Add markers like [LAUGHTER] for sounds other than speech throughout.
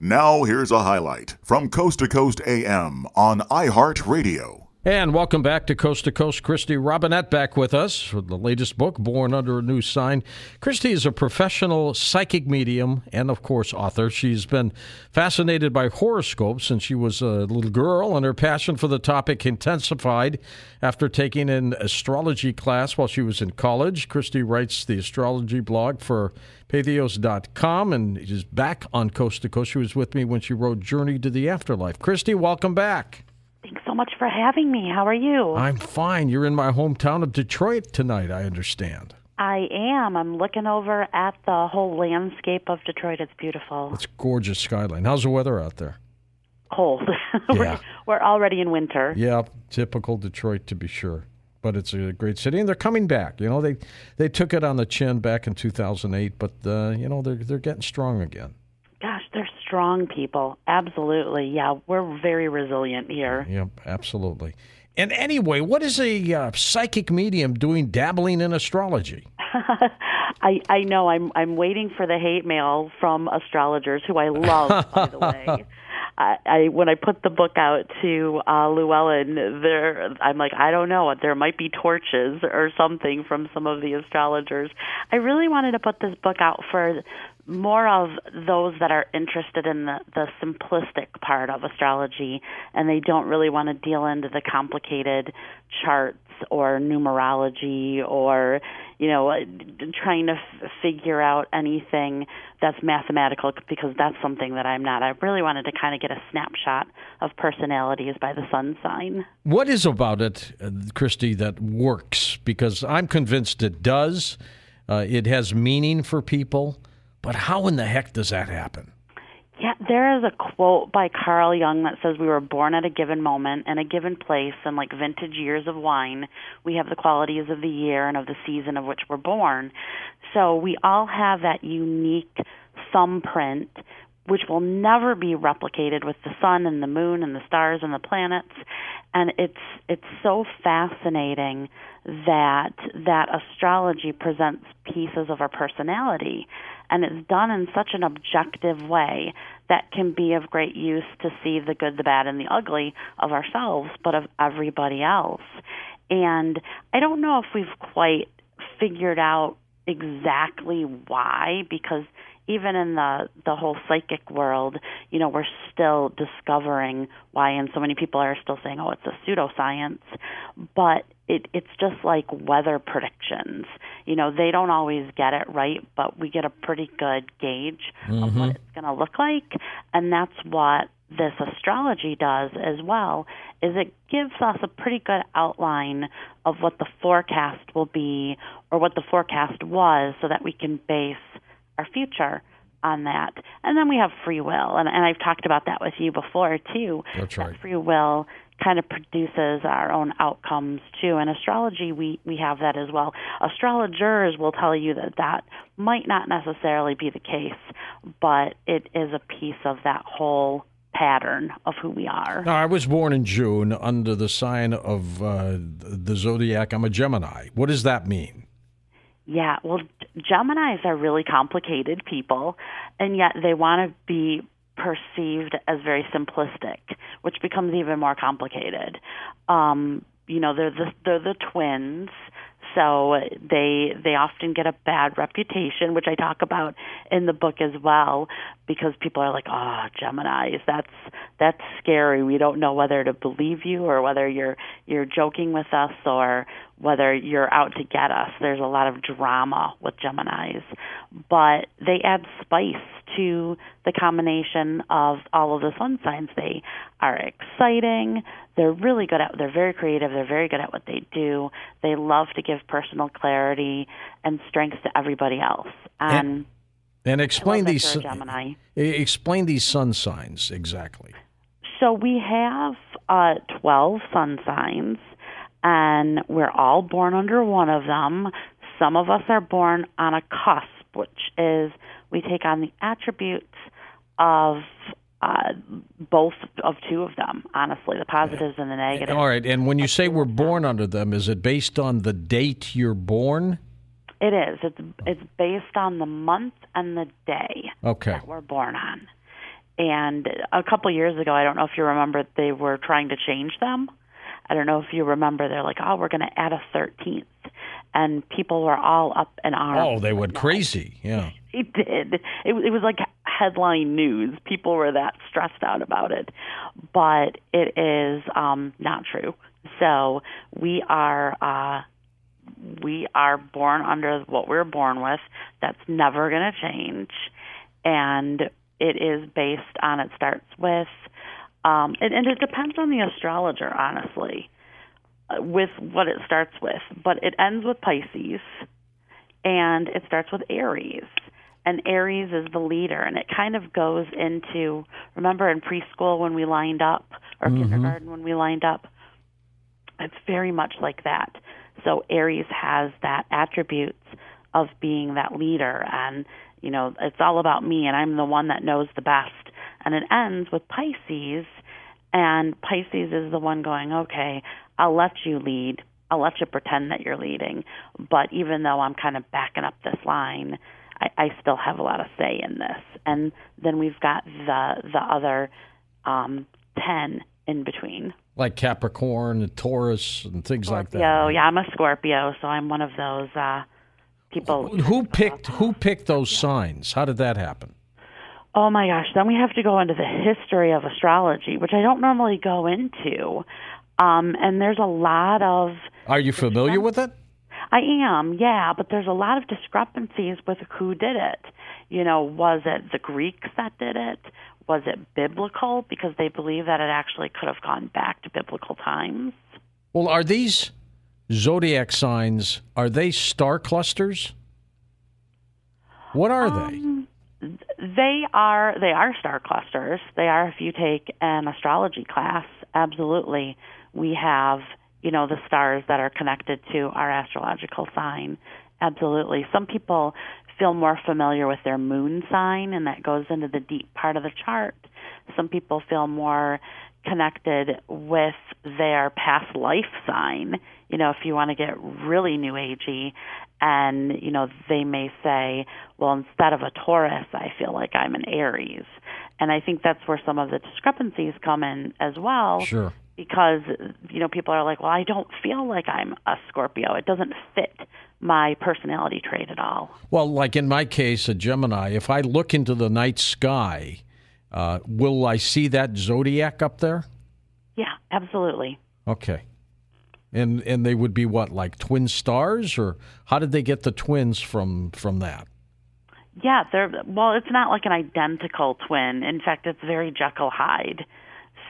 Now, here's a highlight from Coast to Coast AM on iHeartRadio. And welcome back to Coast to Coast. Kristy Robinett back with us with the latest book, Born Under a New Sign. Kristy is a professional psychic medium and, of course, author. She's been fascinated by horoscopes since she was a little girl, and her passion for the topic intensified after taking an astrology class while she was in college. Kristy writes the astrology blog for patheos.com and is back on Coast to Coast. She was with me when she wrote Journey to the Afterlife. Kristy, welcome back. Thanks so much for having me. How are you? I'm fine. You're in my hometown of Detroit tonight, I understand. I am. I'm looking over at the whole landscape of Detroit. It's beautiful. It's gorgeous skyline. How's the weather out there? Cold. [LAUGHS] Yeah. we're, we're already in winter. Yeah, typical Detroit to be sure. But it's a great city, and they're coming back. You know, they they took it on the chin back in 2008, but uh, you know they're they're getting strong again. Strong people. Absolutely. Yeah, we're very resilient here. Yep, absolutely. And anyway, what is a uh, psychic medium doing dabbling in astrology? [LAUGHS] I I know I'm I'm waiting for the hate mail from astrologers who I love by the [LAUGHS] way. I, I when I put the book out to uh, Llewellyn, there I'm like I don't know there might be torches or something from some of the astrologers. I really wanted to put this book out for more of those that are interested in the, the simplistic part of astrology and they don't really want to deal into the complicated charts or numerology or you know trying to f- figure out anything that's mathematical because that's something that I'm not. I really wanted to kind of get a snapshot of personalities by the sun sign. What is about it, uh, Kristy, that works? Because I'm convinced it does. Uh, it has meaning for people. But how in the heck does that happen? Yeah, there is a quote by Carl Jung that says we were born at a given moment in a given place, and like vintage years of wine, we have the qualities of the year and of the season of which we're born. So we all have that unique thumbprint, which will never be replicated with the sun and the moon and the stars and the planets. And it's it's so fascinating that that astrology presents pieces of our personality and it's done in such an objective way that can be of great use to see the good, the bad, and the ugly of ourselves, but of everybody else. And I don't know if we've quite figured out exactly why, because even in the the whole psychic world, you know, we're still discovering why, and so many people are still saying, "Oh, it's a pseudoscience," but it, it's just like weather predictions. You know, they don't always get it right, but we get a pretty good gauge mm-hmm. of what it's going to look like, and that's what this astrology does as well is it gives us a pretty good outline of what the forecast will be or what the forecast was so that we can base our future on that. And then we have free will, and, and I've talked about that with you before too. That's right. That free will kind of produces our own outcomes too. In astrology, we we have that as well. Astrologers will tell you that that might not necessarily be the case, but it is a piece of that whole pattern of who we are. Now, I was born in June under the sign of uh, the zodiac. I'm a Gemini. What does that mean? Yeah, well, Geminis are really complicated people, and yet they want to be perceived as very simplistic, which becomes even more complicated. Um, you know, they're the they're the twins, so they they often get a bad reputation, which I talk about in the book as well, because people are like, "Oh, Gemini's, that's that's scary. We don't know whether to believe you or whether you're you're joking with us or whether you're out to get us." There's a lot of drama with Gemini's, but they add spice to the combination of all of the sun signs. They are exciting. They're really good at. They're very creative. They're very good at what they do. They love to give personal clarity and strength to everybody else. And, and and explain these Gemini. Explain these sun signs exactly. So we have uh, twelve sun signs, and we're all born under one of them. Some of us are born on a cusp, which is we take on the attributes of uh, both of two of them, honestly, the positives and the negatives. All right. And when you say we're born under them, is it based on the date you're born? It is. It's it's based on the month and the day okay. that we're born on. and a couple years ago, I don't know if you remember, they were trying to change them. I don't know if you remember. They're like, "Oh, we're going to add a 13th," and people were all up in arms. Oh, they went crazy. Yeah, [LAUGHS] they did. It, it was like headline news. People were that stressed out about it, but it is um, not true. So we are. Uh, we are born under what we're born with. That's never going to change. And it is based on, it starts with, um, and, and it depends on the astrologer, honestly, uh, with what it starts with. But it ends with Pisces, and it starts with Aries. And Aries is the leader, and it kind of goes into, remember in preschool when we lined up, or mm-hmm. kindergarten when we lined up? It's very much like that. So Aries has that attributes of being that leader and you know, it's all about me and I'm the one that knows the best. And it ends with Pisces and Pisces is the one going, "Okay, I'll let you lead. I'll let you pretend that you're leading, but even though I'm kind of backing up this line, I, I still have a lot of say in this." And then we've got the the other um, ten in between like Capricorn and Taurus and things Scorpio, like that. Yeah, I'm a Scorpio, so I'm one of those uh, people. Who picked Who picked those signs? How did that happen? Oh my gosh! Then we have to go into the history of astrology, which I don't normally go into. Um, and there's a lot of. Are you familiar with it? I am, yeah, but there's a lot of discrepancies with who did it. You know, was it the Greeks that did it? was it biblical because they believe that it actually could have gone back to biblical times. Well, are these zodiac signs are they star clusters? What are um, they? They are they are star clusters. They are if you take an astrology class, absolutely. We have, you know, the stars that are connected to our astrological sign. Absolutely. Some people feel more familiar with their moon sign, and that goes into the deep part of the chart. Some people feel more connected with their past life sign. You know, if you want to get really new agey, and you know, they may say, "Well, instead of a Taurus, I feel like I'm an Aries," and I think that's where some of the discrepancies come in as well. Sure. Because you know, people are like, "Well, I don't feel like I'm a Scorpio. It doesn't fit my personality trait at all. Well, like in my case, a Gemini, if I look into the night sky, uh, will I see that zodiac up there? Yeah, absolutely. Okay. And and they would be what, like twin stars, or how did they get the twins from from that? Yeah, they're well. It's not like an identical twin. In fact, it's very Jekyll Hyde.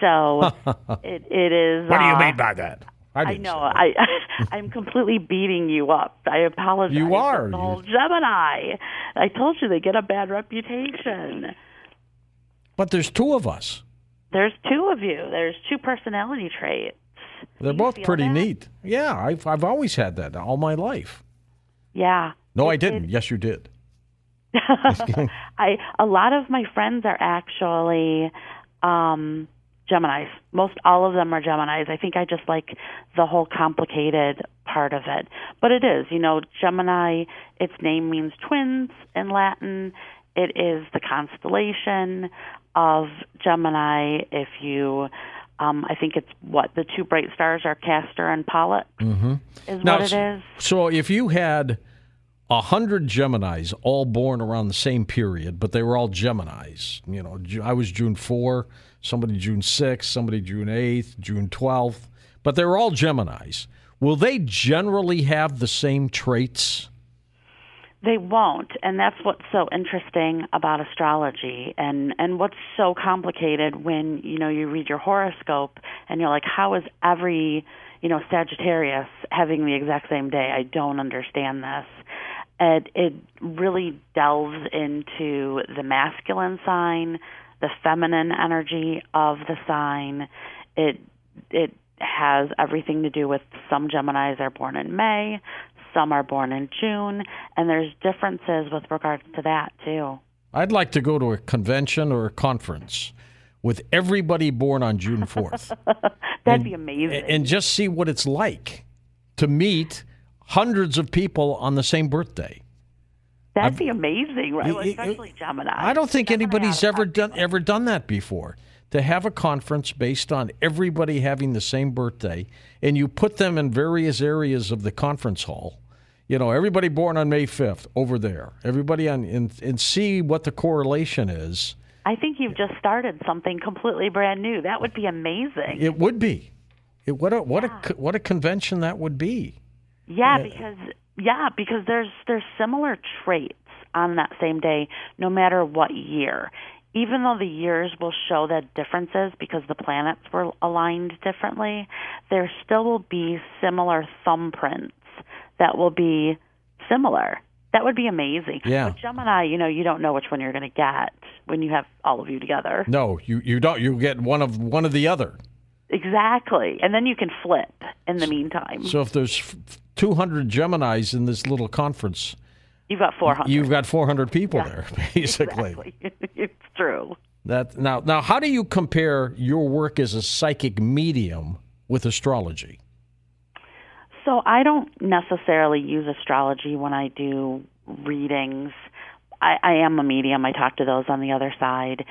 So [LAUGHS] it it is. What do you uh, mean by that? I, I know. I [LAUGHS] I'm completely beating you up. I apologize. You are. Oh, Gemini. I told you they get a bad reputation. But there's two of us. There's two of you. There's two personality traits. They're both pretty that? neat. Yeah, I've I've always had that all my life. Yeah. No, I didn't. Yes, you did. [LAUGHS] I a lot of my friends are actually um Geminis. Most all of them are Geminis. I think I just like the whole complicated part of it. But it is, you know, Gemini, its name means twins in Latin. It is the constellation of Gemini. If you, um, I think it's what the two bright stars are Castor and Pollux. Mm-hmm. Is now, what it is. So if you had a hundred Geminis, all born around the same period, but they were all Geminis. You know, I was June four somebody June 6th, somebody June 8th, June 12th, but they're all Geminis. Will they generally have the same traits? They won't, and that's what's so interesting about astrology and and what's so complicated when, you know, you read your horoscope and you're like how is every, you know, Sagittarius having the exact same day? I don't understand this. And it really delves into the masculine sign, the feminine energy of the sign. It it has everything to do with some Geminis are born in May, some are born in June, and there's differences with regards to that too. I'd like to go to a convention or a conference with everybody born on June 4th. [LAUGHS] That'd and, be amazing. And just see what it's like to meet hundreds of people on the same birthday. That'd be amazing, right? Well, especially Gemini. I don't think Gemini anybody's ever done ever done that before. To have a conference based on everybody having the same birthday, and you put them in various areas of the conference hall. You know, everybody born on May fifth over there. Everybody on and, and see what the correlation is. I think you've just started something completely brand new. That would be amazing. It would be. It, what a what a what a convention that would be. Yeah, because yeah, because there's there's similar traits on that same day, no matter what year. Even though the years will show that differences because the planets were aligned differently, there still will be similar thumbprints that will be similar. That would be amazing. Yeah. With Gemini, you know, you don't know which one you're going to get when you have all of you together. No, you you don't. You get one of one of the other. Exactly. And then you can flip in the meantime. So if there's f- 200 Geminis in this little conference, You've got 400. you've got 400 people there, [LAUGHS] basically. Exactly. [LAUGHS] it's true. That now now how do you compare your work as a psychic medium with astrology? So I don't necessarily use astrology when I do readings. I, I am a medium. I talk to those on the other side,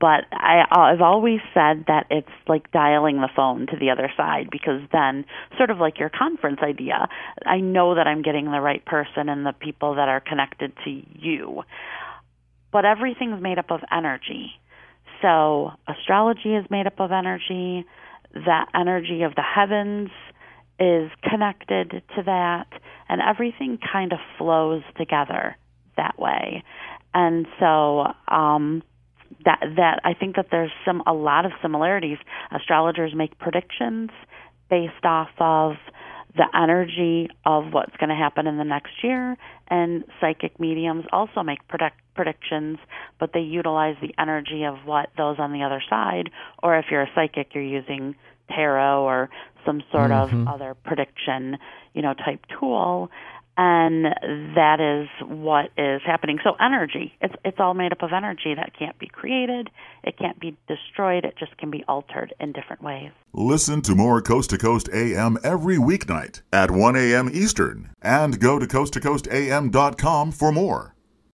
but I, I've always said that it's like dialing the phone to the other side because then, sort of like your conference idea, I know that I'm getting the right person and the people that are connected to you. But everything's made up of energy. So astrology is made up of energy. That energy of the heavens is connected to that, and everything kind of flows together that way. And so um, that that I think that there's some a lot of similarities. Astrologers make predictions based off of the energy of what's going to happen in the next year, and psychic mediums also make predict, predictions, but they utilize the energy of what those on the other side, or if you're a psychic, you're using tarot or some sort Mm-hmm. of other prediction, you know, type tool. And that is what is happening. So energy, it's it's all made up of energy that can't be created, it can't be destroyed, it just can be altered in different ways. Listen to more Coast to Coast AM every weeknight at 1 a.m. Eastern and go to coasttocoastam.com for more.